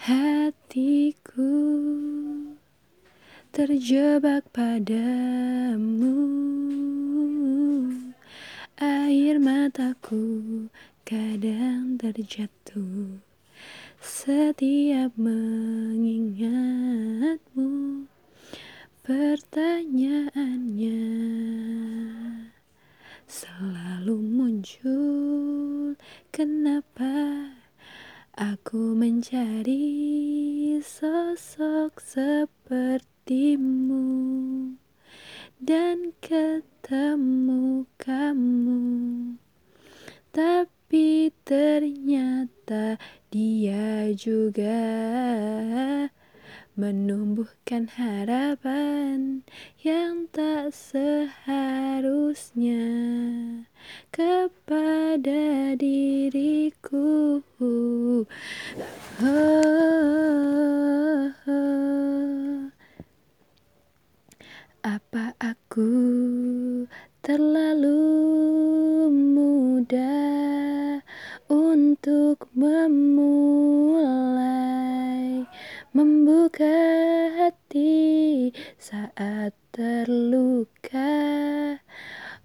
Hatiku terjebak padamu. Air mataku kadang terjatuh Setiap mengingatmu. Pertanyaannya selalu muncul Kenapa aku mencari sosok sepertimu Dan ketemu kamu? Tapi ternyata dia juga menumbuhkan harapan yang tak seharusnya kepada diriku. Oh, oh, oh. Apa aku terlalu mudah untuk memulai? membuka hati saat terluka.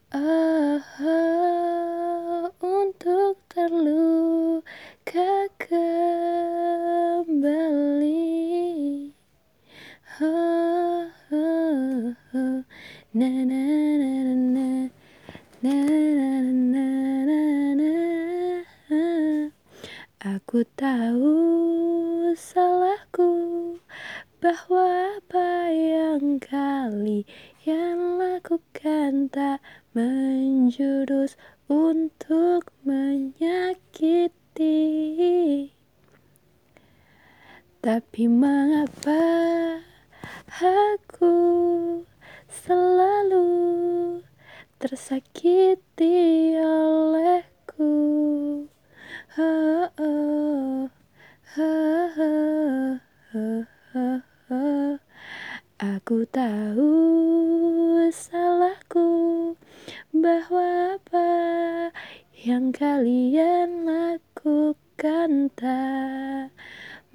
Oh, oh untuk terluka kembali. Na na na. Na na na na na na. Aku tahu salahku bahwa apa yang kalian lakukan tak menjurus untuk menyakiti. Tapi mengapa aku selalu tersakiti olehku? Oh, oh, oh, oh, oh, oh, oh. Aku tahu salahku bahwa apa yang kalian lakukan tak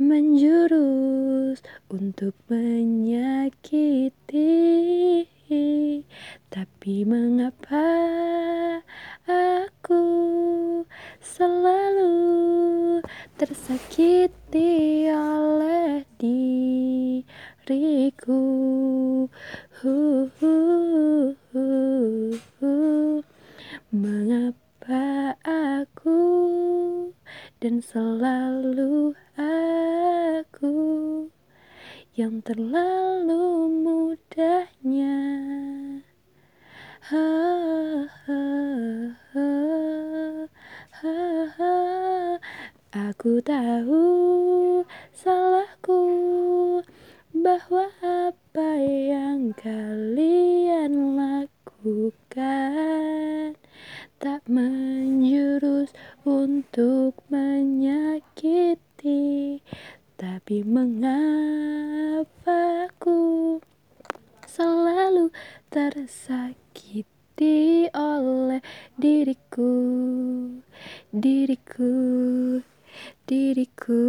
menjurus untuk menyakiti. Tapi mengapa aku selalu tersakiti oleh diriku hu, hu, hu, hu. Mengapa aku dan selalu aku yang terlalu mudahnya. Aku tahu salahku bahwa apa yang kalian menjurus untuk menyakiti. Tapi mengapa aku selalu tersakiti oleh diriku, diriku, diriku.